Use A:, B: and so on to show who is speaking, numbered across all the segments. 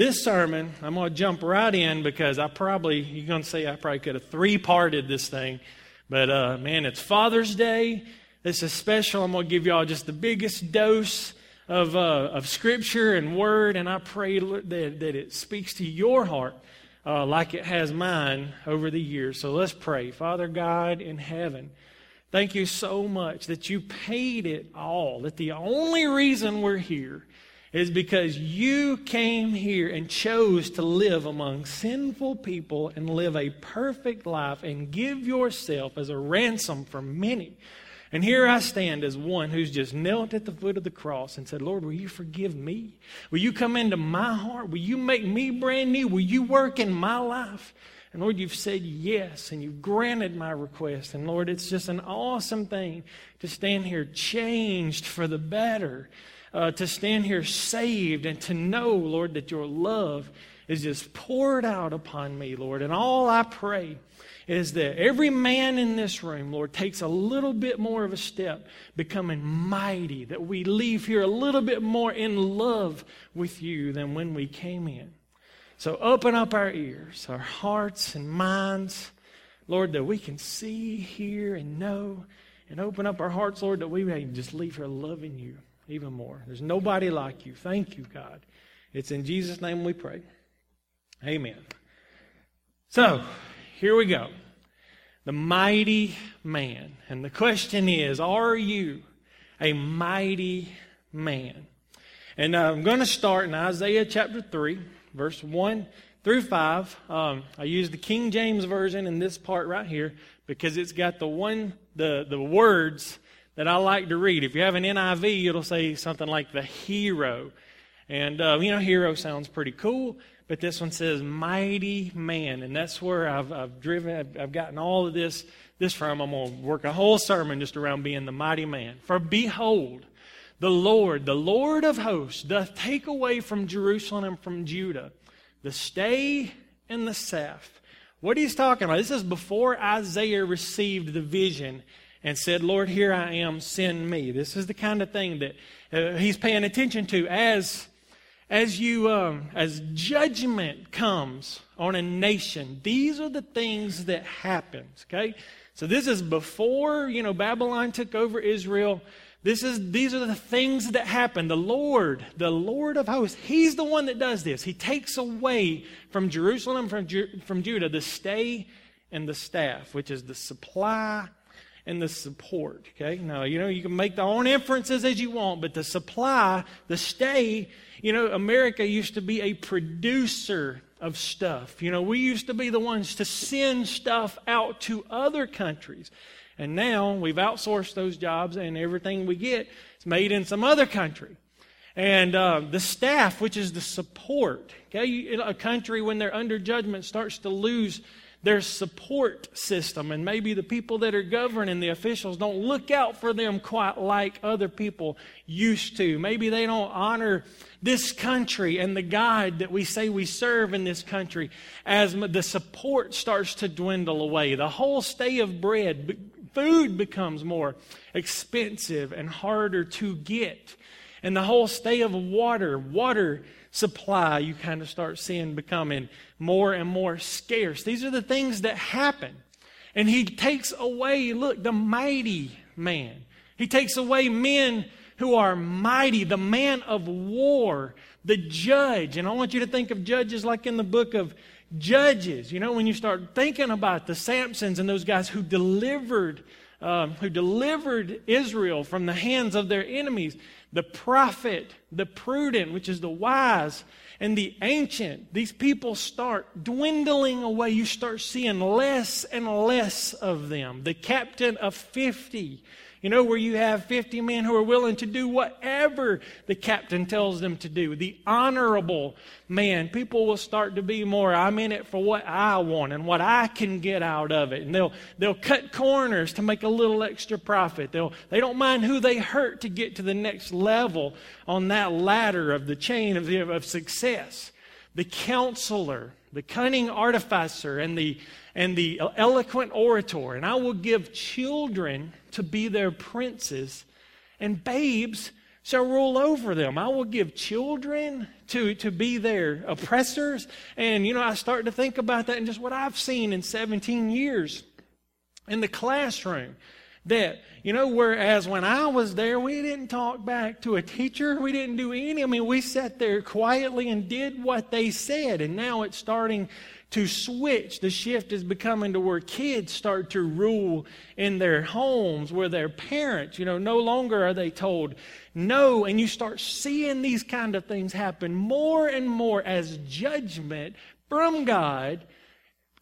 A: this sermon, I'm going to jump right in because I probably, you're going to say I probably could have three parted this thing. But uh, man, it's Father's Day. This is special. I'm going to give y'all just the biggest dose of, uh, of Scripture and Word, and I pray that, that it speaks to your heart uh, like it has mine over the years. So let's pray. Father God in heaven, thank you so much that you paid it all, that the only reason we're here is because you came here and chose to live among sinful people and live a perfect life and give yourself as a ransom for many. And here I stand as one who's just knelt at the foot of the cross and said, Lord, will you forgive me? Will you come into my heart? Will you make me brand new? Will you work in my life? And Lord, you've said yes, and you've granted my request. And Lord, it's just an awesome thing to stand here changed for the better uh, to stand here saved and to know, Lord, that your love is just poured out upon me, Lord. And all I pray is that every man in this room, Lord, takes a little bit more of a step, becoming mighty, that we leave here a little bit more in love with you than when we came in. So open up our ears, our hearts and minds, Lord, that we can see, hear, and know. And open up our hearts, Lord, that we may just leave here loving you even more. There's nobody like you. Thank you, God. It's in Jesus' name we pray. Amen. So, here we go. The mighty man. And the question is Are you a mighty man? And uh, I'm going to start in Isaiah chapter 3, verse 1 through 5. Um, I use the King James Version in this part right here because it's got the one, the, the words that I like to read. If you have an NIV, it'll say something like the hero. And, uh, you know, hero sounds pretty cool, but this one says mighty man. And that's where I've, I've driven, I've, I've gotten all of this, this from. I'm going to work a whole sermon just around being the mighty man. For behold, the Lord, the Lord of hosts, doth take away from Jerusalem and from Judah the stay and the staff. What he's talking about, this is before Isaiah received the vision and said, Lord, here I am, send me. This is the kind of thing that uh, he's paying attention to as, as you, um, as judgment comes on a nation. These are the things that happens, okay? So this is before, you know, Babylon took over Israel. This is, these are the things that happen. The Lord, the Lord of hosts, He's the one that does this. He takes away from Jerusalem, from, Ju- from Judah, the stay and the staff, which is the supply and the support. Okay? Now, you know, you can make the own inferences as you want, but the supply, the stay, you know, America used to be a producer of stuff. You know, we used to be the ones to send stuff out to other countries. And now we've outsourced those jobs, and everything we get is made in some other country. And uh, the staff, which is the support, okay, a country when they're under judgment starts to lose their support system. And maybe the people that are governing, the officials, don't look out for them quite like other people used to. Maybe they don't honor this country and the God that we say we serve in this country as the support starts to dwindle away. The whole stay of bread, food becomes more expensive and harder to get. And the whole stay of water, water supply, you kind of start seeing becoming more and more scarce. These are the things that happen. And he takes away, look, the mighty man. He takes away men who are mighty, the man of war, the judge. And I want you to think of judges like in the book of Judges. You know, when you start thinking about the Samsons and those guys who delivered, um, who delivered Israel from the hands of their enemies, the prophet, the prudent, which is the wise, and the ancient, these people start dwindling away. You start seeing less and less of them. The captain of 50, you know, where you have 50 men who are willing to do whatever the captain tells them to do. The honorable man. People will start to be more, I'm in it for what I want and what I can get out of it. And they'll, they'll cut corners to make a little extra profit. They'll, they don't mind who they hurt to get to the next level on that ladder of the chain of, of success. The counselor, the cunning artificer, and the, and the eloquent orator. And I will give children to be their princes, and babes shall rule over them. I will give children to, to be their oppressors. And, you know, I start to think about that and just what I've seen in 17 years in the classroom. That, you know, whereas when I was there, we didn't talk back to a teacher. We didn't do any. I mean, we sat there quietly and did what they said. And now it's starting to switch. The shift is becoming to where kids start to rule in their homes, where their parents, you know, no longer are they told no. And you start seeing these kind of things happen more and more as judgment from God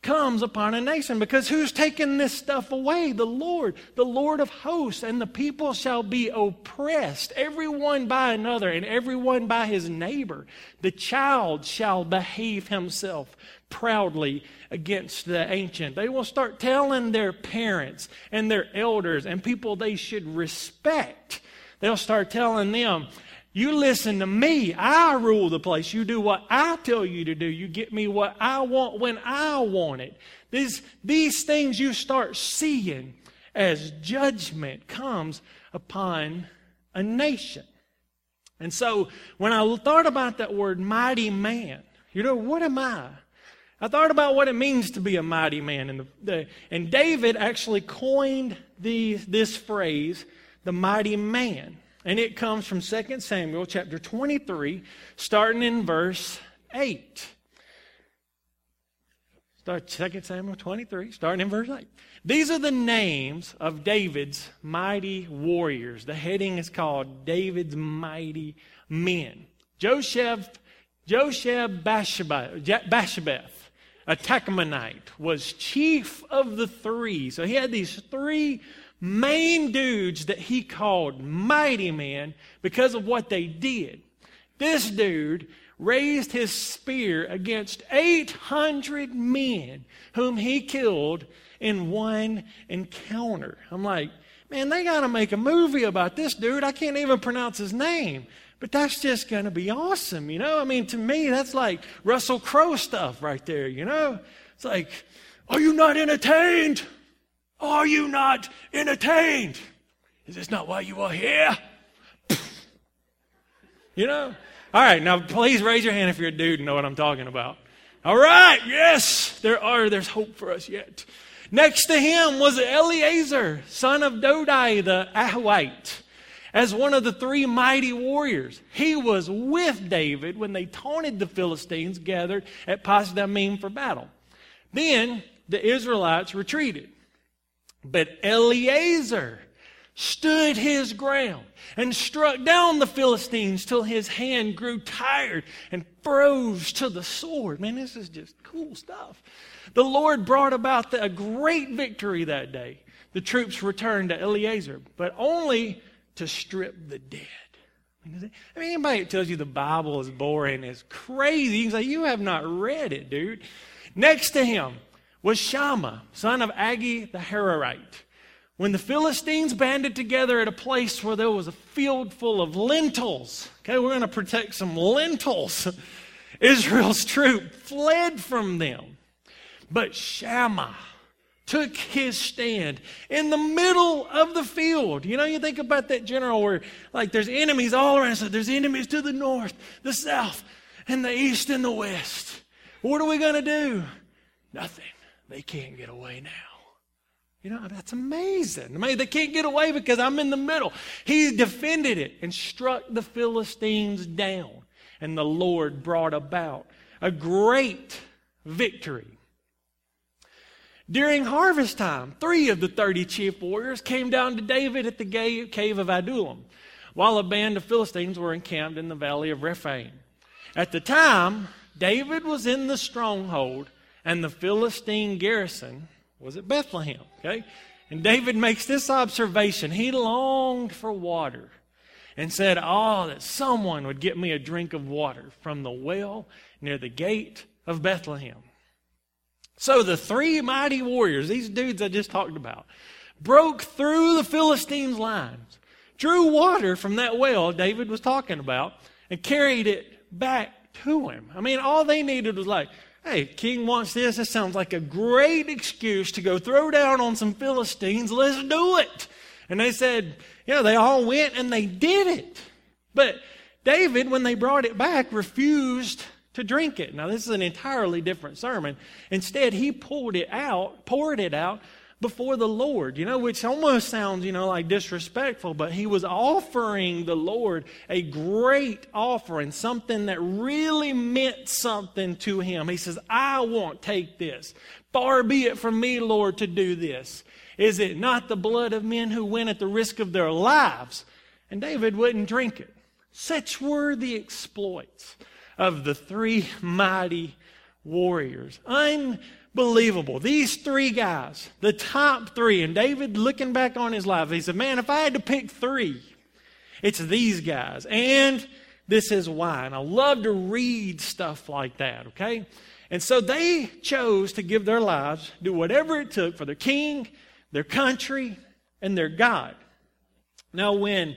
A: comes upon a nation. Because who's taking this stuff away? The Lord, the Lord of hosts. And the people shall be oppressed, everyone by another, and everyone by his neighbor. The child shall behave himself proudly against the ancient. They will start telling their parents and their elders and people they should respect. They'll start telling them, you listen to me. I rule the place. You do what I tell you to do. You get me what I want when I want it. These, these things you start seeing as judgment comes upon a nation. And so when I thought about that word mighty man, you know, what am I? I thought about what it means to be a mighty man. And, the, the, and David actually coined the, this phrase, the mighty man. And it comes from 2 Samuel chapter 23, starting in verse 8. Start 2 Samuel 23, starting in verse 8. These are the names of David's mighty warriors. The heading is called David's Mighty Men. Josheb, Josheb Basshebeth, a Tahkemonite, was chief of the three. So he had these three main dudes that he called mighty men because of what they did. This dude raised his spear against 800 men whom he killed in one encounter. I'm like, man, they got to make a movie about this dude. I can't even pronounce his name. But that's just going to be awesome, you know? I mean, to me, that's like Russell Crowe stuff right there, you know? It's like, are you not entertained? Are you not entertained? Is this not why you are here? You know? All right, now please raise your hand if you're a dude and know what I'm talking about. All right, yes, there are, there's hope for us yet. Next to him was Eleazar, son of Dodai the Ahohite, as one of the three mighty warriors. He was with David when they taunted the Philistines gathered at Pasdamim for battle. Then the Israelites retreated. But Eleazar stood his ground and struck down the Philistines till his hand grew tired and froze to the sword. Man, this is just cool stuff. The Lord brought about a great victory that day. The troops returned to Eleazar, but only to strip the dead. I mean, anybody that tells you the Bible is boring is crazy. You can say, You have not read it, dude. Next to him, was Shammah, son of Agee the Hararite. When the Philistines banded together at a place where there was a field full of lentils, okay, we're going to protect some lentils. Israel's troop fled from them. But Shammah took his stand in the middle of the field. You know, you think about that general where, like, there's enemies all around. So there's enemies to the north, the south, and the east and the west. What are we going to do? Nothing. They can't get away now. You know, that's amazing. I mean, they can't get away because I'm in the middle. He defended it and struck the Philistines down. And the Lord brought about a great victory. During harvest time, three of the 30 chief warriors came down to David at the cave of Adullam, while a band of Philistines were encamped in the valley of Rephaim. At the time, David was in the stronghold and the Philistine garrison was at Bethlehem. Okay? And David makes this observation. He longed for water and said, Oh, that someone would get me a drink of water from the well near the gate of Bethlehem. So the three mighty warriors, these dudes I just talked about, broke through the Philistines' lines, drew water from that well David was talking about, and carried it back to him. I mean, all they needed was like, Hey, king wants this. This sounds like a great excuse to go throw down on some Philistines. Let's do it. And they said, know, they all went and they did it. But David, when they brought it back, refused to drink it. Now, this is an entirely different sermon. Instead, he pulled it out, poured it out before the Lord, you know, which almost sounds, you know, like disrespectful, but he was offering the Lord a great offering, something that really meant something to him. He says, I won't take this. Far be it from me, Lord, to do this. Is it not the blood of men who went at the risk of their lives? And David wouldn't drink it. Such were the exploits of the three mighty warriors. Unbelievable. These three guys, the top three, and David looking back on his life, he said, Man, if I had to pick three, it's these guys. And this is why. And I love to read stuff like that, okay? And so they chose to give their lives, do whatever it took for their king, their country, and their God. Now, when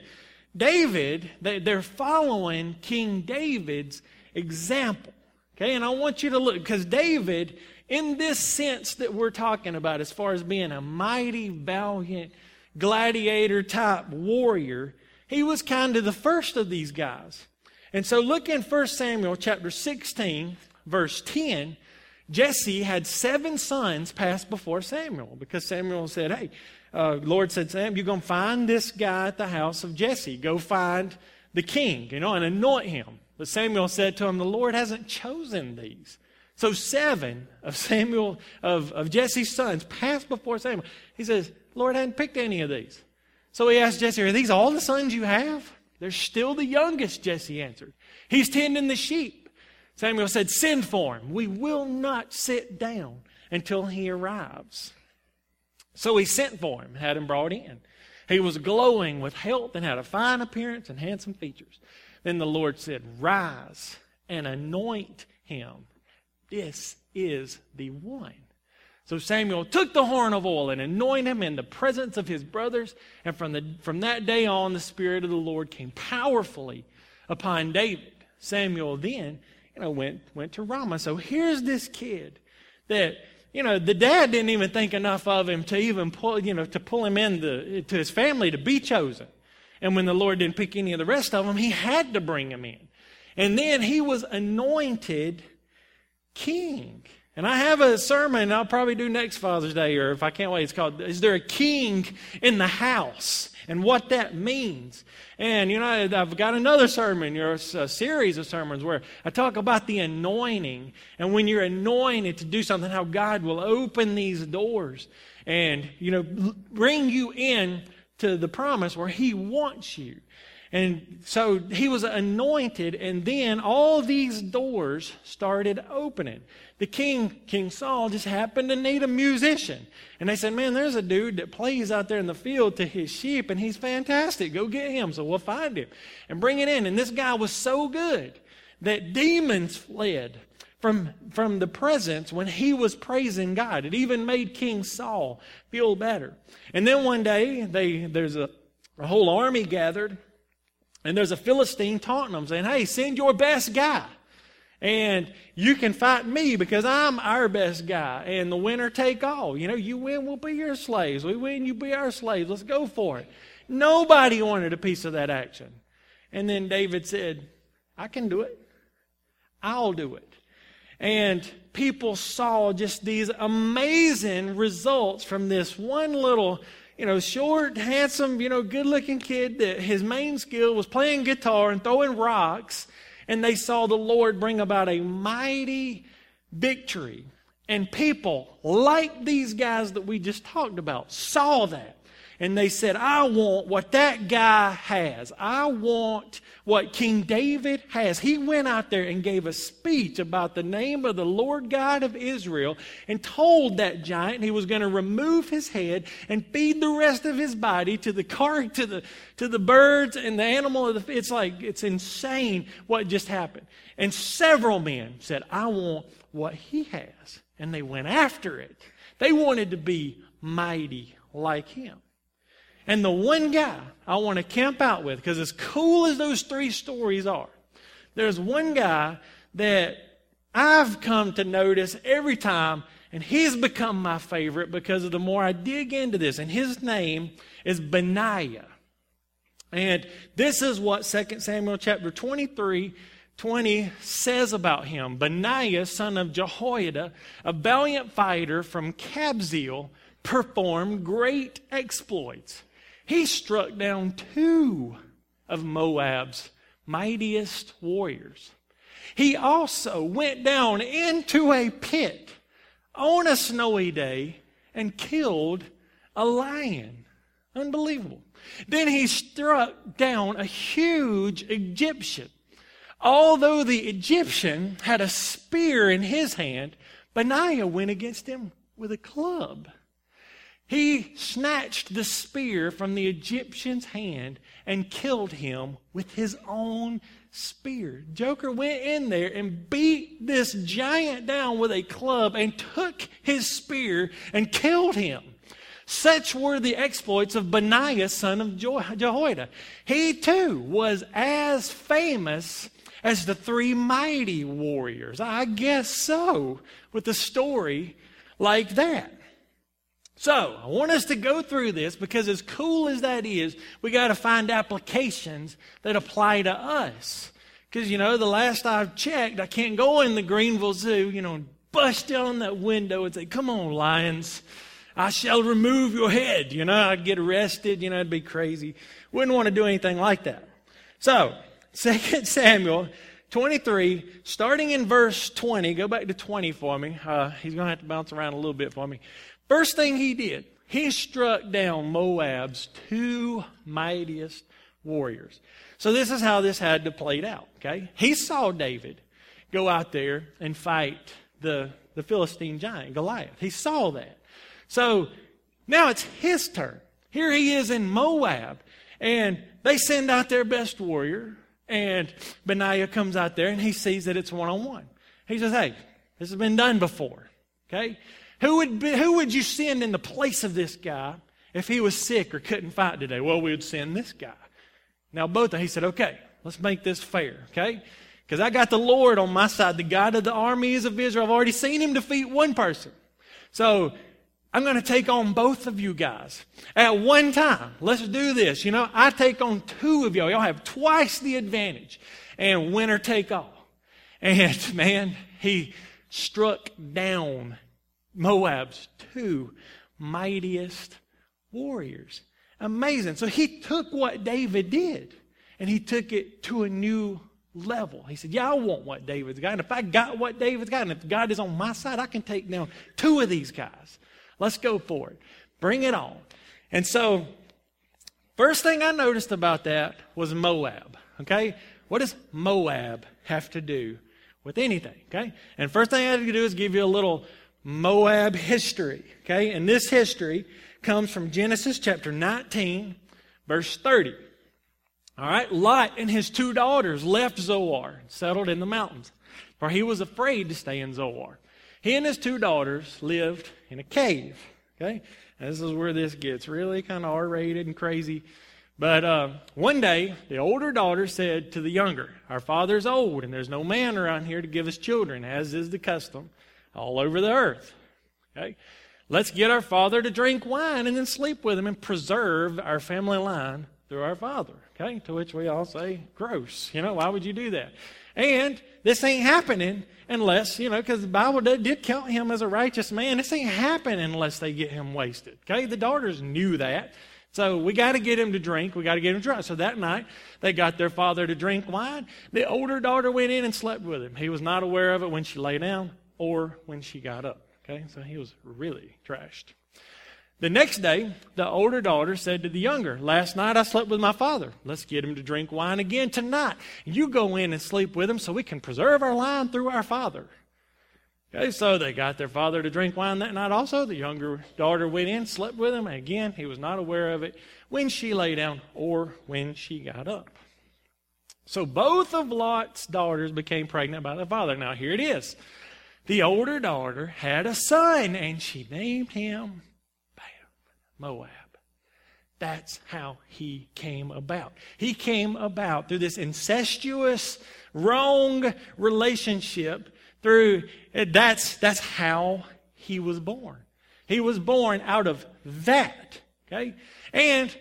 A: David, they're following King David's example. Okay, and I want you to look, because David, in this sense that we're talking about, as far as being a mighty, valiant, gladiator type warrior, he was kind of the first of these guys. And so look in 1 Samuel chapter 16, verse 10. Jesse had seven sons pass before Samuel because Samuel said, Hey, uh, Lord said, Sam, you're going to find this guy at the house of Jesse. Go find the king, you know, and anoint him. But Samuel said to him, The Lord hasn't chosen these. So seven of Samuel, of, of Jesse's sons, passed before Samuel. He says, Lord hadn't picked any of these. So he asked Jesse, Are these all the sons you have? They're still the youngest, Jesse answered. He's tending the sheep. Samuel said, Send for him. We will not sit down until he arrives. So he sent for him, had him brought in. He was glowing with health and had a fine appearance and handsome features. Then the Lord said, Rise and anoint him. This is the one. So Samuel took the horn of oil and anointed him in the presence of his brothers. And from, the, from that day on, the Spirit of the Lord came powerfully upon David. Samuel then, you know, went, went to Ramah. So here's this kid that, you know, the dad didn't even think enough of him to even pull, you know, to pull him in the, to his family to be chosen. And when the Lord didn't pick any of the rest of them, he had to bring them in. And then he was anointed king. And I have a sermon I'll probably do next Father's Day, or if I can't wait, it's called Is There a King in the House? And what that means. And, you know, I've got another sermon, or a series of sermons where I talk about the anointing. And when you're anointed to do something, how God will open these doors and, you know, bring you in to the promise where He wants you. And so he was anointed, and then all these doors started opening. The king, King Saul, just happened to need a musician. And they said, Man, there's a dude that plays out there in the field to his sheep, and he's fantastic. Go get him. So we'll find him and bring it in. And this guy was so good that demons fled from, from the presence when he was praising God. It even made King Saul feel better. And then one day, they, there's a, a whole army gathered, and there's a Philistine taunting them, saying, Hey, send your best guy. And you can fight me because I'm our best guy. And the winner take all. You know, you win, we'll be your slaves. We win, you be our slaves. Let's go for it. Nobody wanted a piece of that action. And then David said, I can do it. I'll do it. And people saw just these amazing results from this one little, you know, short, handsome, you know, good looking kid that his main skill was playing guitar and throwing rocks. And they saw the Lord bring about a mighty victory. And people, like these guys that we just talked about, saw that and they said, I want what that guy has. I want what King David has. He went out there and gave a speech about the name of the Lord God of Israel and told that giant he was going to remove his head and feed the rest of his body to the car, to the, to the birds and the animal it's like, it's insane what just happened. And several men said, I want what he has. And they went after it. They wanted to be mighty like him. And the one guy I want to camp out with, because as cool as those three stories are, there's one guy that I've come to notice every time, and he's become my favorite because of the more I dig into this. And his name is Benaiah. And this is what 2 Samuel chapter 23 20 says about him Benaiah, son of Jehoiada, a valiant fighter from Kabzeel, performed great exploits. He struck down two of Moab's mightiest warriors. He also went down into a pit on a snowy day and killed a lion. Unbelievable. Then he struck down a huge Egyptian. Although the Egyptian had a spear in his hand, Benaiah went against him with a club. He snatched the spear from the Egyptian's hand and killed him with his own spear. Joker went in there and beat this giant down with a club and took his spear and killed him. Such were the exploits of Benaiah, son of Jehoiada. He too was as famous as the three mighty warriors. I guess so, with a story like that. So, I want us to go through this because, as cool as that is, we got to find applications that apply to us. Because, you know, the last I've checked, I can't go in the Greenville Zoo, you know, and bust down that window and say, Come on, lions, I shall remove your head. You know, I'd get arrested, you know, it'd be crazy. Wouldn't want to do anything like that. So, 2 Samuel 23, starting in verse 20, go back to 20 for me. Uh, he's going to have to bounce around a little bit for me. First thing he did, he struck down Moab's two mightiest warriors. So this is how this had to play out, okay? He saw David go out there and fight the, the Philistine giant, Goliath. He saw that. So now it's his turn. Here he is in Moab, and they send out their best warrior, and Benaiah comes out there and he sees that it's one on one. He says, Hey, this has been done before. Okay? Who would, be, who would you send in the place of this guy if he was sick or couldn't fight today? Well, we would send this guy. Now, both of he said, okay, let's make this fair, okay? Because I got the Lord on my side, the God of the armies of Israel. I've already seen him defeat one person. So I'm going to take on both of you guys at one time. Let's do this. You know, I take on two of y'all. Y'all have twice the advantage. And winner take all. And man, he struck down Moab's two mightiest warriors. Amazing. So he took what David did and he took it to a new level. He said, Yeah, I want what David's got. And if I got what David's got, and if God is on my side, I can take down two of these guys. Let's go for it. Bring it on. And so, first thing I noticed about that was Moab. Okay? What does Moab have to do with anything? Okay? And first thing I had to do is give you a little Moab history. Okay? And this history comes from Genesis chapter 19, verse 30. All right? Lot and his two daughters left Zoar and settled in the mountains, for he was afraid to stay in Zoar. He and his two daughters lived in a cave. Okay? And this is where this gets really kind of R rated and crazy. But uh, one day, the older daughter said to the younger, Our father's old, and there's no man around here to give us children, as is the custom all over the earth. Okay? Let's get our father to drink wine and then sleep with him and preserve our family line through our father. Okay? To which we all say, gross. You know, why would you do that? And this ain't happening unless, you know, because the Bible did, count him as a righteous man. This ain't happening unless they get him wasted. Okay? The daughters knew that. So we got to get him to drink. We got to get him drunk. So that night, they got their father to drink wine. The older daughter went in and slept with him. He was not aware of it when she lay down or when she got up. Okay, so he was really trashed. The next day, the older daughter said to the younger, Last night I slept with my father. Let's get him to drink wine again tonight. You go in and sleep with him so we can preserve our line through our father. Okay, so they got their father to drink wine that night also. The younger daughter went in, slept with him, and again, he was not aware of it when she lay down or when she got up. So both of Lot's daughters became pregnant by their father. Now, here it is. The older daughter had a son, and she named him Moab. That's how he came about. He came about through this incestuous, wrong relationship. Through eh, that's that's how he was born. He was born out of that. Okay, and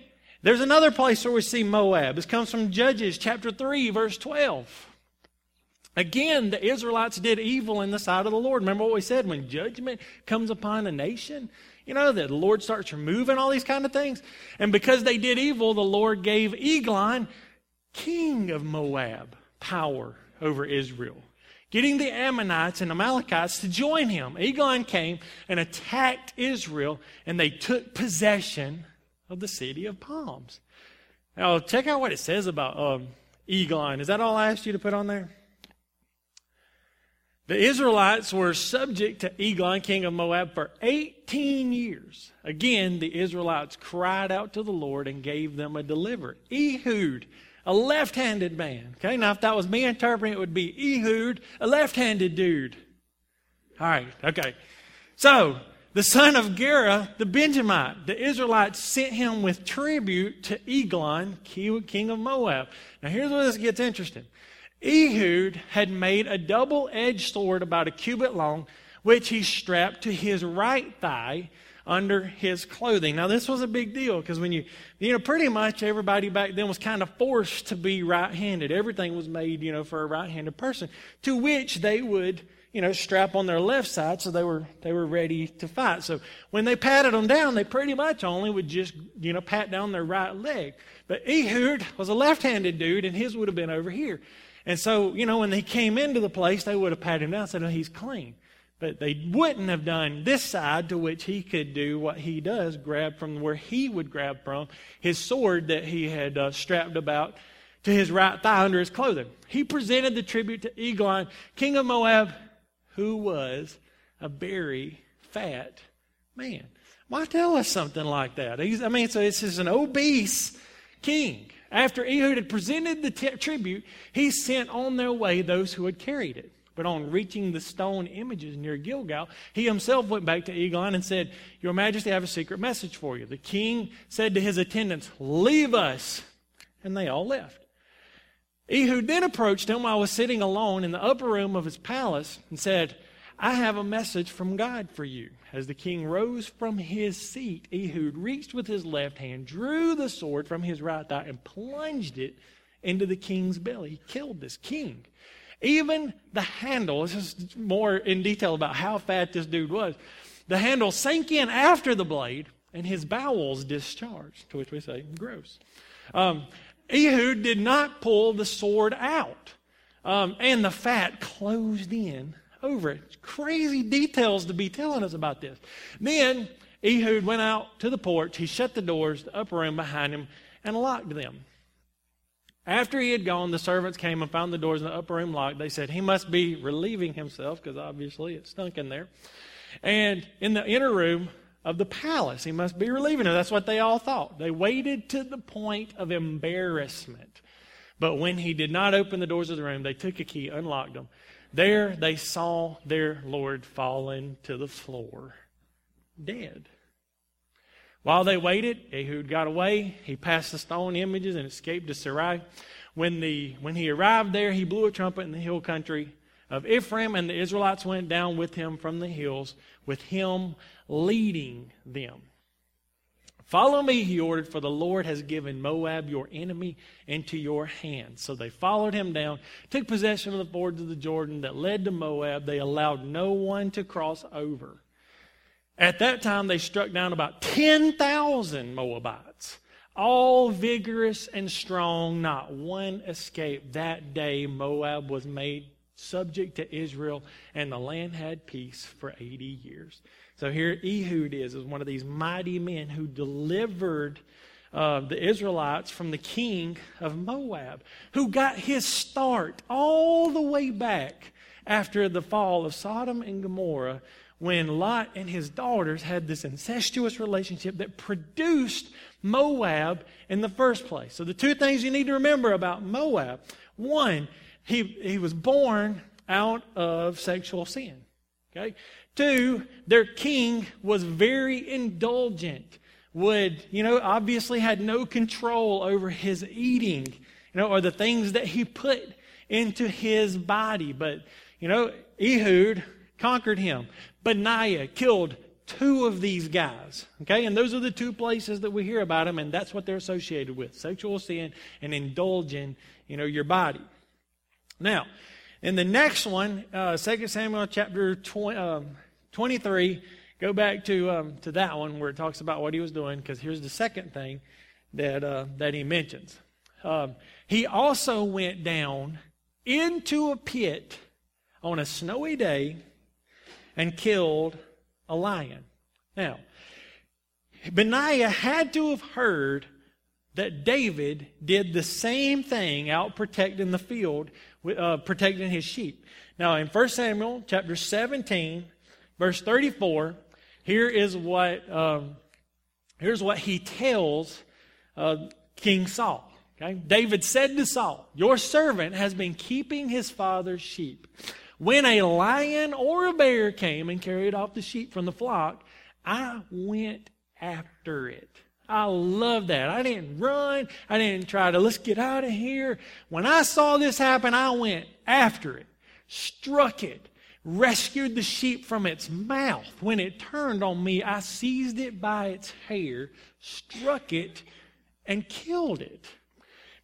A: There's another place where we see Moab. This comes from Judges chapter 3, verse 12. Again, the Israelites did evil in the sight of the Lord. Remember what we said? When judgment comes upon a nation, you know, the Lord starts removing all these kind of things. And because they did evil, the Lord gave Eglon, king of Moab, power over Israel, getting the Ammonites and Amalekites to join him. Eglon came and attacked Israel, and they took possession of the city of palms. Now, check out what it says about um, Eglon. Is that all I asked you to put on there? The Israelites were subject to Eglon, king of Moab, for 18 years. Again, the Israelites cried out to the Lord and gave them a deliverer. Ehud, a left handed man. Okay, now if that was me interpreting, it would be Ehud, a left handed dude. All right, okay. So, the son of Gera, the Benjamite, the Israelites sent him with tribute to Eglon, king of Moab. Now, here's where this gets interesting. Ehud had made a double edged sword about a cubit long, which he strapped to his right thigh under his clothing. Now, this was a big deal because when you, you know, pretty much everybody back then was kind of forced to be right handed. Everything was made, you know, for a right handed person, to which they would, you know, strap on their left side so they were, they were ready to fight. So when they patted them down, they pretty much only would just, you know, pat down their right leg. But Ehud was a left handed dude and his would have been over here. And so, you know, when they came into the place, they would have patted him down and said, oh, he's clean. But they wouldn't have done this side to which he could do what he does, grab from where he would grab from his sword that he had uh, strapped about to his right thigh under his clothing. He presented the tribute to Eglon, king of Moab, who was a very fat man. Why tell us something like that? He's, I mean, so this is an obese king. After Ehud had presented the t- tribute, he sent on their way those who had carried it. But on reaching the stone images near Gilgal, he himself went back to Eglon and said, Your Majesty, I have a secret message for you. The king said to his attendants, Leave us. And they all left. Ehud then approached him while I was sitting alone in the upper room of his palace and said, I have a message from God for you. As the king rose from his seat, Ehud reached with his left hand, drew the sword from his right thigh, and plunged it into the king's belly. He killed this king. Even the handle, this is more in detail about how fat this dude was. The handle sank in after the blade, and his bowels discharged, to which we say, gross. Um, Ehud did not pull the sword out, um, and the fat closed in over it. Crazy details to be telling us about this. Then Ehud went out to the porch. He shut the doors, the upper room behind him, and locked them. After he had gone, the servants came and found the doors in the upper room locked. They said he must be relieving himself because obviously it stunk in there. And in the inner room of the palace, he must be relieving him. That's what they all thought. They waited to the point of embarrassment. But when he did not open the doors of the room, they took a key, unlocked them, there they saw their Lord fallen to the floor, dead. While they waited, Ehud got away. He passed the stone images and escaped to Seirah. When, the, when he arrived there, he blew a trumpet in the hill country of Ephraim, and the Israelites went down with him from the hills, with him leading them. Follow me, he ordered, for the Lord has given Moab, your enemy, into your hands. So they followed him down, took possession of the fords of the Jordan that led to Moab. They allowed no one to cross over. At that time, they struck down about 10,000 Moabites, all vigorous and strong, not one escaped. That day, Moab was made subject to Israel, and the land had peace for 80 years. So here Ehud is, is one of these mighty men who delivered uh, the Israelites from the king of Moab, who got his start all the way back after the fall of Sodom and Gomorrah when Lot and his daughters had this incestuous relationship that produced Moab in the first place. So, the two things you need to remember about Moab one, he, he was born out of sexual sin. Okay? Two, their king was very indulgent, would, you know, obviously had no control over his eating, you know, or the things that he put into his body. But, you know, Ehud conquered him. Benaiah killed two of these guys. Okay? And those are the two places that we hear about them, and that's what they're associated with sexual sin and indulging, you know, your body. Now, in the next one, uh, 2 Samuel chapter 20, um, 23, go back to, um, to that one where it talks about what he was doing, because here's the second thing that, uh, that he mentions. Um, he also went down into a pit on a snowy day and killed a lion. Now, Benaiah had to have heard that David did the same thing out protecting the field, uh, protecting his sheep. Now, in 1 Samuel chapter 17, verse 34, here is what, um, here's what he tells uh, King Saul. Okay? David said to Saul, Your servant has been keeping his father's sheep. When a lion or a bear came and carried off the sheep from the flock, I went after it. I love that. I didn't run. I didn't try to, let's get out of here. When I saw this happen, I went after it, struck it, rescued the sheep from its mouth. When it turned on me, I seized it by its hair, struck it, and killed it.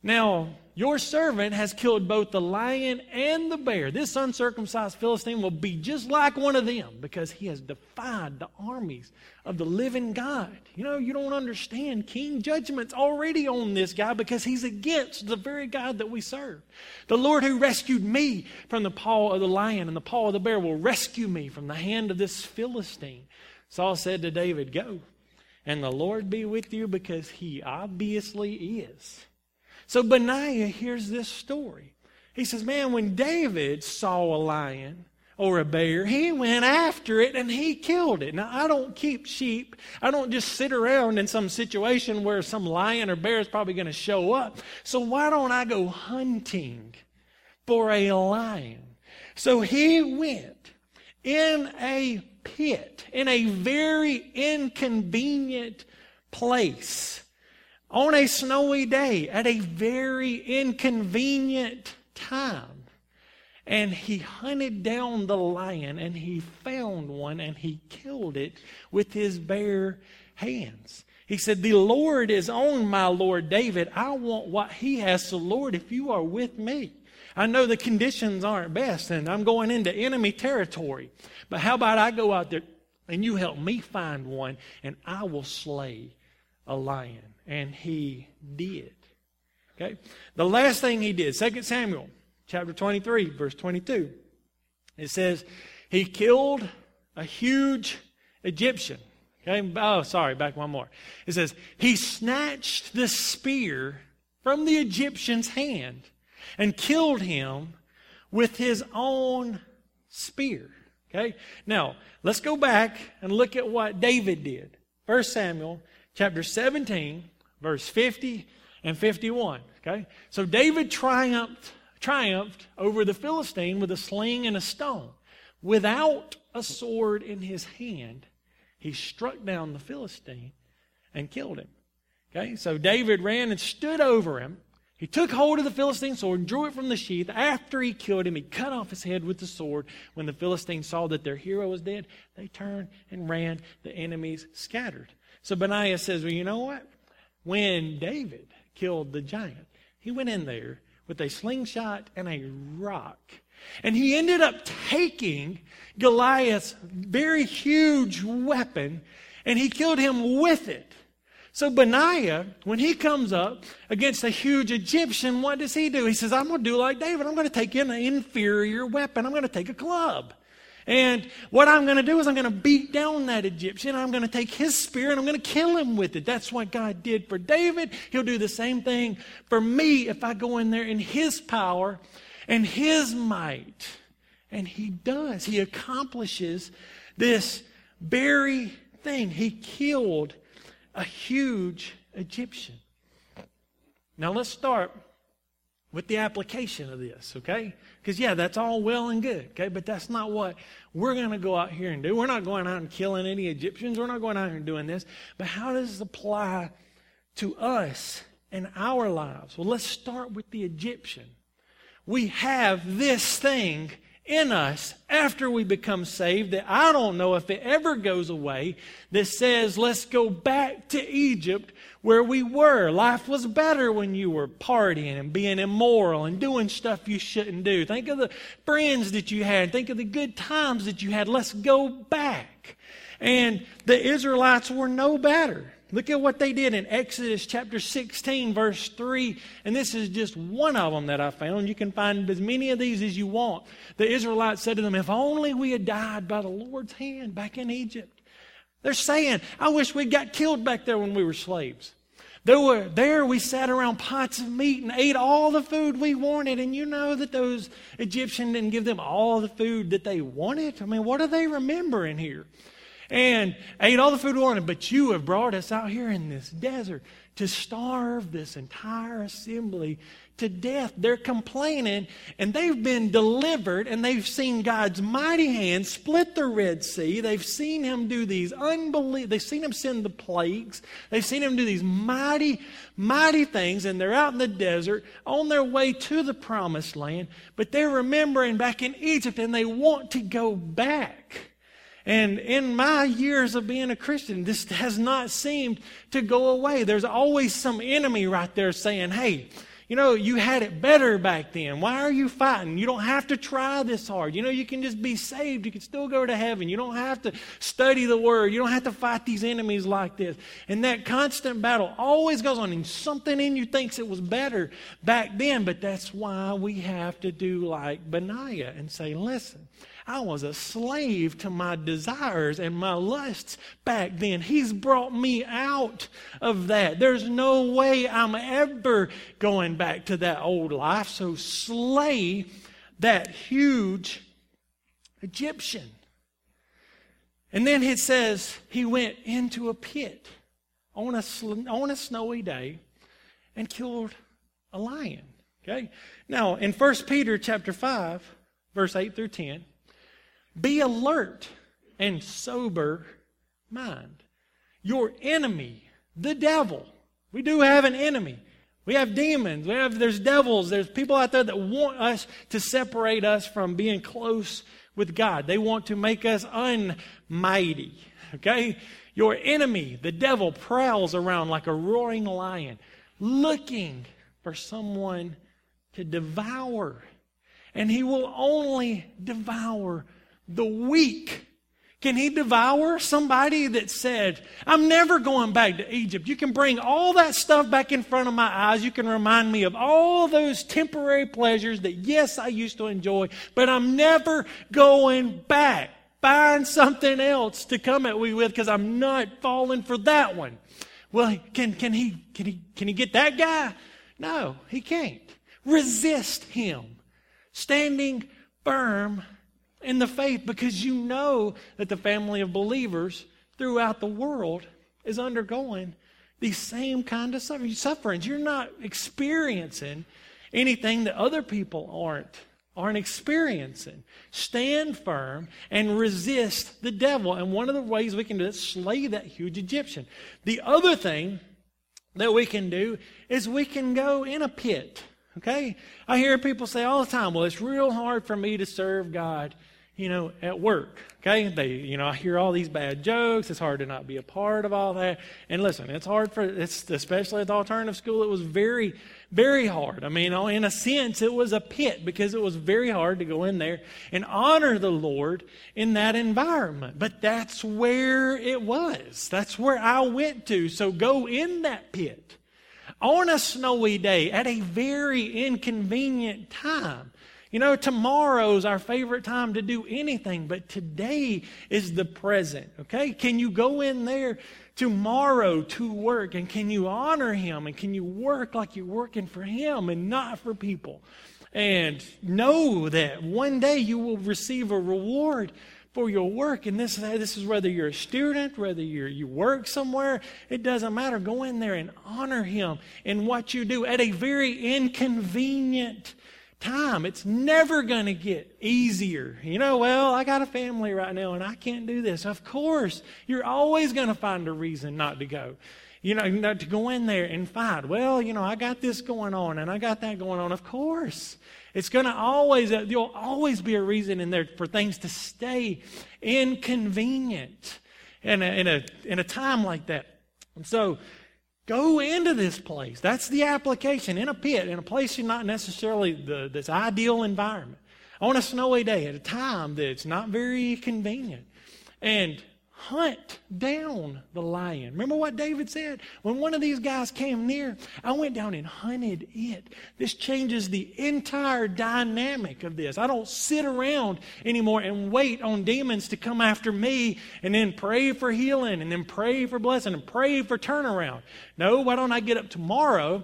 A: Now, your servant has killed both the lion and the bear. This uncircumcised Philistine will be just like one of them because he has defied the armies of the living God. You know, you don't understand. King judgment's already on this guy because he's against the very God that we serve. The Lord who rescued me from the paw of the lion and the paw of the bear will rescue me from the hand of this Philistine. Saul said to David, Go, and the Lord be with you because he obviously is. So Benaiah hears this story. He says, Man, when David saw a lion or a bear, he went after it and he killed it. Now, I don't keep sheep. I don't just sit around in some situation where some lion or bear is probably going to show up. So why don't I go hunting for a lion? So he went in a pit, in a very inconvenient place on a snowy day at a very inconvenient time. And he hunted down the lion and he found one and he killed it with his bare hands. He said, The Lord is on my Lord David. I want what he has. So, Lord, if you are with me, I know the conditions aren't best and I'm going into enemy territory. But how about I go out there and you help me find one and I will slay a lion? And he did. Okay? The last thing he did, 2 Samuel chapter 23, verse 22. It says, he killed a huge Egyptian. Okay? Oh, sorry, back one more. It says, he snatched the spear from the Egyptian's hand and killed him with his own spear. Okay? Now, let's go back and look at what David did. 1 Samuel chapter 17, verse 50 and 51. Okay? So David triumphed, triumphed over the Philistine with a sling and a stone. Without a sword in his hand, he struck down the Philistine and killed him. Okay? So David ran and stood over him. He took hold of the Philistine sword and drew it from the sheath. After he killed him, he cut off his head with the sword. When the Philistines saw that their hero was dead, they turned and ran. The enemies scattered. So Benaiah says, Well, you know what? When David killed the giant, he went in there with a slingshot and a rock. And he ended up taking Goliath's very huge weapon and he killed him with it. So Benaiah, when he comes up against a huge Egyptian, what does he do? He says, I'm going to do like David. I'm going to take in an inferior weapon. I'm going to take a club. And what I'm going to do is I'm going to beat down that Egyptian. I'm going to take his spear and I'm going to kill him with it. That's what God did for David. He'll do the same thing for me if I go in there in his power and his might. And he does. He accomplishes this very thing. He killed a huge Egyptian. Now let's start with the application of this, okay? Because, yeah, that's all well and good, okay? But that's not what we're going to go out here and do. We're not going out and killing any Egyptians. We're not going out and doing this. But how does this apply to us and our lives? Well, let's start with the Egyptian. We have this thing in us after we become saved that I don't know if it ever goes away that says, let's go back to Egypt where we were. Life was better when you were partying and being immoral and doing stuff you shouldn't do. Think of the friends that you had. Think of the good times that you had. Let's go back. And the Israelites were no better. Look at what they did in Exodus chapter 16, verse 3. And this is just one of them that I found. You can find as many of these as you want. The Israelites said to them, If only we had died by the Lord's hand back in Egypt. They're saying, I wish we'd got killed back there when we were slaves. There, were, there we sat around pots of meat and ate all the food we wanted. And you know that those Egyptians didn't give them all the food that they wanted. I mean, what are they remembering here? And ate all the food we wanted, but you have brought us out here in this desert to starve this entire assembly to death. They're complaining, and they've been delivered, and they've seen God's mighty hand split the Red Sea. They've seen Him do these unbelievable, they've seen Him send the plagues. They've seen Him do these mighty, mighty things, and they're out in the desert on their way to the promised land, but they're remembering back in Egypt, and they want to go back. And in my years of being a Christian, this has not seemed to go away. There's always some enemy right there saying, hey, you know, you had it better back then. Why are you fighting? You don't have to try this hard. You know, you can just be saved. You can still go to heaven. You don't have to study the word. You don't have to fight these enemies like this. And that constant battle always goes on. And something in you thinks it was better back then. But that's why we have to do like Benaiah and say, listen, I was a slave to my desires and my lusts back then. He's brought me out of that. There's no way I'm ever going back to that old life. So slay that huge Egyptian. And then it says he went into a pit on a, on a snowy day and killed a lion. Okay? Now, in 1 Peter chapter 5, verse 8 through 10, be alert and sober mind. Your enemy, the devil, we do have an enemy. We have demons. We have, there's devils. There's people out there that want us to separate us from being close with God. They want to make us unmighty. Okay? Your enemy, the devil, prowls around like a roaring lion, looking for someone to devour. And he will only devour the weak. Can he devour somebody that said, I'm never going back to Egypt? You can bring all that stuff back in front of my eyes. You can remind me of all those temporary pleasures that, yes, I used to enjoy, but I'm never going back. Find something else to come at me with because I'm not falling for that one. Well, can, can, he, can, he, can he get that guy? No, he can't. Resist him. Standing firm in the faith because you know that the family of believers throughout the world is undergoing these same kind of sufferings. You're not experiencing anything that other people aren't aren't experiencing. Stand firm and resist the devil. And one of the ways we can do is slay that huge Egyptian. The other thing that we can do is we can go in a pit. Okay? I hear people say all the time, well, it's real hard for me to serve God you know, at work. Okay? They, you know, I hear all these bad jokes. It's hard to not be a part of all that. And listen, it's hard for, it's especially at the alternative school, it was very, very hard. I mean, in a sense, it was a pit because it was very hard to go in there and honor the Lord in that environment. But that's where it was. That's where I went to. So go in that pit on a snowy day at a very inconvenient time. You know, tomorrow's our favorite time to do anything, but today is the present, okay? Can you go in there tomorrow to work and can you honor Him and can you work like you're working for Him and not for people? And know that one day you will receive a reward for your work. And this, this is whether you're a student, whether you're, you work somewhere, it doesn't matter. Go in there and honor Him in what you do at a very inconvenient time. It's never going to get easier. You know, well, I got a family right now and I can't do this. Of course, you're always going to find a reason not to go. you know, to go in there and fight. Well, you know, I got this going on and I got that going on. Of course. It's going to always, uh, there'll always be a reason in there for things to stay inconvenient in a, in a, in a time like that. And so, go into this place. That's the application in a pit, in a place you're not necessarily the, this ideal environment. On a snowy day at a time that's not very convenient. And hunt down the lion. Remember what David said? When one of these guys came near, I went down and hunted it. This changes the entire dynamic of this. I don't sit around anymore and wait on demons to come after me and then pray for healing and then pray for blessing and pray for turnaround. No, why don't I get up tomorrow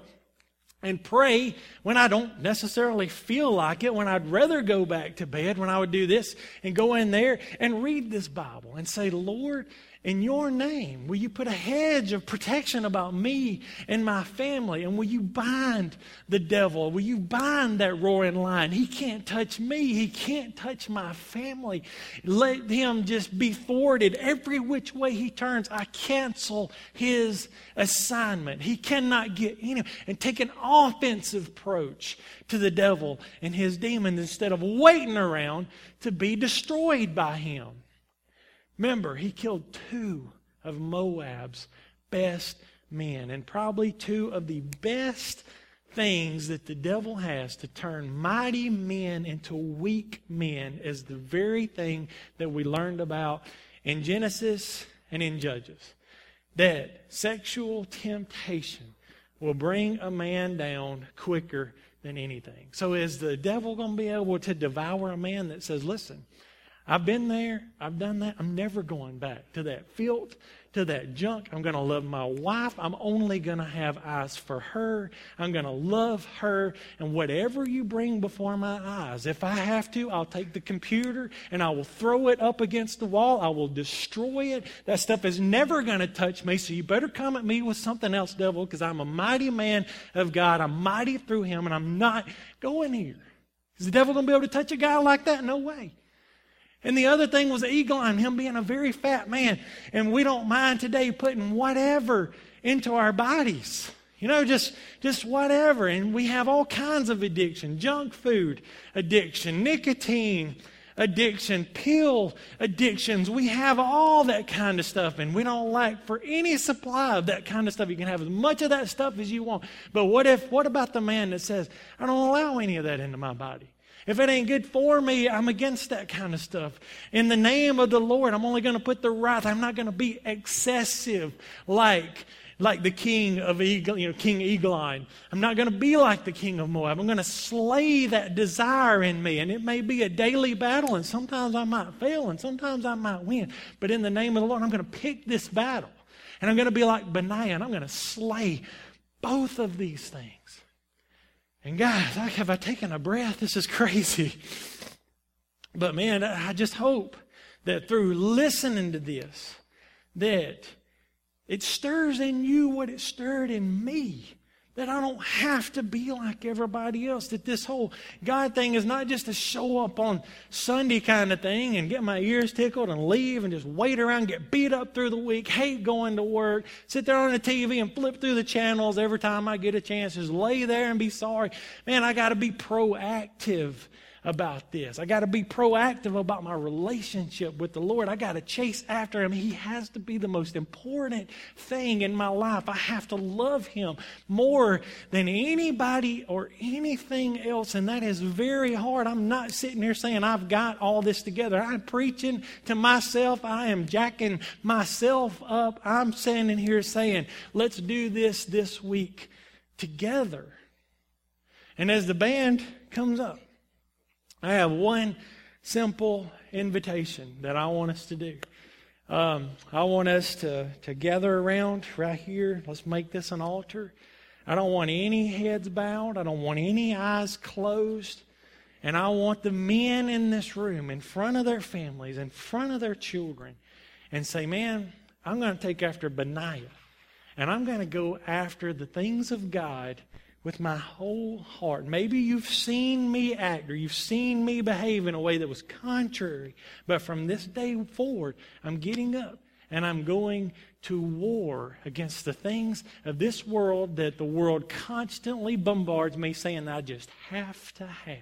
A: and pray when I don't necessarily feel like it, when I'd rather go back to bed, when I would do this and go in there and read this Bible and say, Lord, in your name, will you put a hedge of protection about me and my family? And will you bind the devil? Will you bind that roaring lion? He can't touch me. He can't touch my family. Let him just be thwarted every which way he turns. I cancel his assignment. He cannot get any and take an offensive approach to the devil and his demons instead of waiting around to be destroyed by him. Remember, he killed two of Moab's best men, and probably two of the best things that the devil has to turn mighty men into weak men is the very thing that we learned about in Genesis and in Judges. That sexual temptation will bring a man down quicker than anything. So, is the devil going to be able to devour a man that says, listen, I've been there. I've done that. I'm never going back to that filth, to that junk. I'm going to love my wife. I'm only going to have eyes for her. I'm going to love her. And whatever you bring before my eyes, if I have to, I'll take the computer and I will throw it up against the wall. I will destroy it. That stuff is never going to touch me. So you better come at me with something else, devil, because I'm a mighty man of God. I'm mighty through him, and I'm not going here. Is the devil going to be able to touch a guy like that? No way. And the other thing was Eglon, him being a very fat man. And we don't mind today putting whatever into our bodies. You know, just, just whatever. And we have all kinds of addiction junk food addiction, nicotine addiction, pill addictions. We have all that kind of stuff. And we don't like for any supply of that kind of stuff. You can have as much of that stuff as you want. But what if, what about the man that says, I don't allow any of that into my body? If it ain't good for me, I'm against that kind of stuff. In the name of the Lord, I'm only going to put the right. I'm not going to be excessive like like the king of Eagle, you know, King Eglon. I'm not going to be like the king of Moab. I'm going to slay that desire in me. And it may be a daily battle, and sometimes I might fail, and sometimes I might win. But in the name of the Lord, I'm going to pick this battle. And I'm going to be like Benaiah, and I'm going to slay both of these things. And guys, have I taken a breath? This is crazy. But man, I just hope that through listening to this, that it stirs in you what it stirred in me. That I don't have to be like everybody else. That this whole God thing is not just a show up on Sunday kind of thing and get my ears tickled and leave and just wait around, get beat up through the week, hate going to work, sit there on the TV and flip through the channels every time I get a chance, just lay there and be sorry. Man, I got to be proactive about this. I got to be proactive about my relationship with the Lord. I got to chase after Him. He has to be the most important thing in my life. I have to love Him more than anybody or anything else. And that is very hard. I'm not sitting here saying I've got all this together. I'm preaching to myself. I am jacking myself up. I'm standing here saying, let's do this this week together. And as the band comes up, I have one simple invitation that I want us to do. Um, I want us to, to gather around right here. Let's make this an altar. I don't want any heads bowed. I don't want any eyes closed. And I want the men in this room, in front of their families, in front of their children, and say, Man, I'm going to take after Benaiah. And I'm going to go after the things of God with my whole heart. Maybe you've seen me act or you've seen me behave in a way that was contrary, but from this day forward, I'm getting up and I'm going to war against the things of this world that the world constantly bombards me saying I just have to have.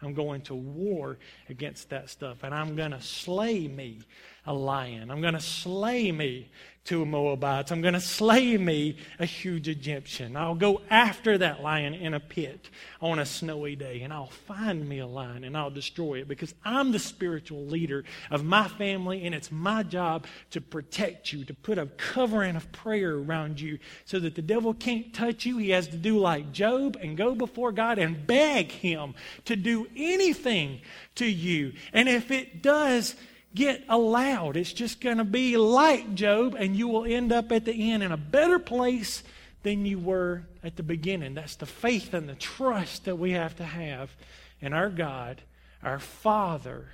A: I'm going to war against that stuff, and I'm going to slay me a lion. I'm going to slay me two Moabites. I'm going to slay me a huge Egyptian. I'll go after that lion in a pit on a snowy day, and I'll find me a lion and I'll destroy it because I'm the spiritual leader of my family, and it's my job to protect you, to put a covering of prayer around you so that the devil can't touch you. He has to do like Job and go before God and beg him to do anything to you. And if it does, get allowed. It's just going to be like Job, and you will end up at the end in a better place than you were at the beginning. That's the faith and the trust that we have to have in our God, our Father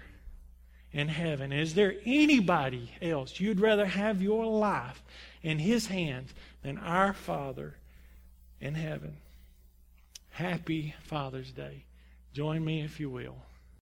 A: in heaven. Is there anybody else you'd rather have your life in His hands than our Father in heaven? Happy Father's Day. Join me if you will.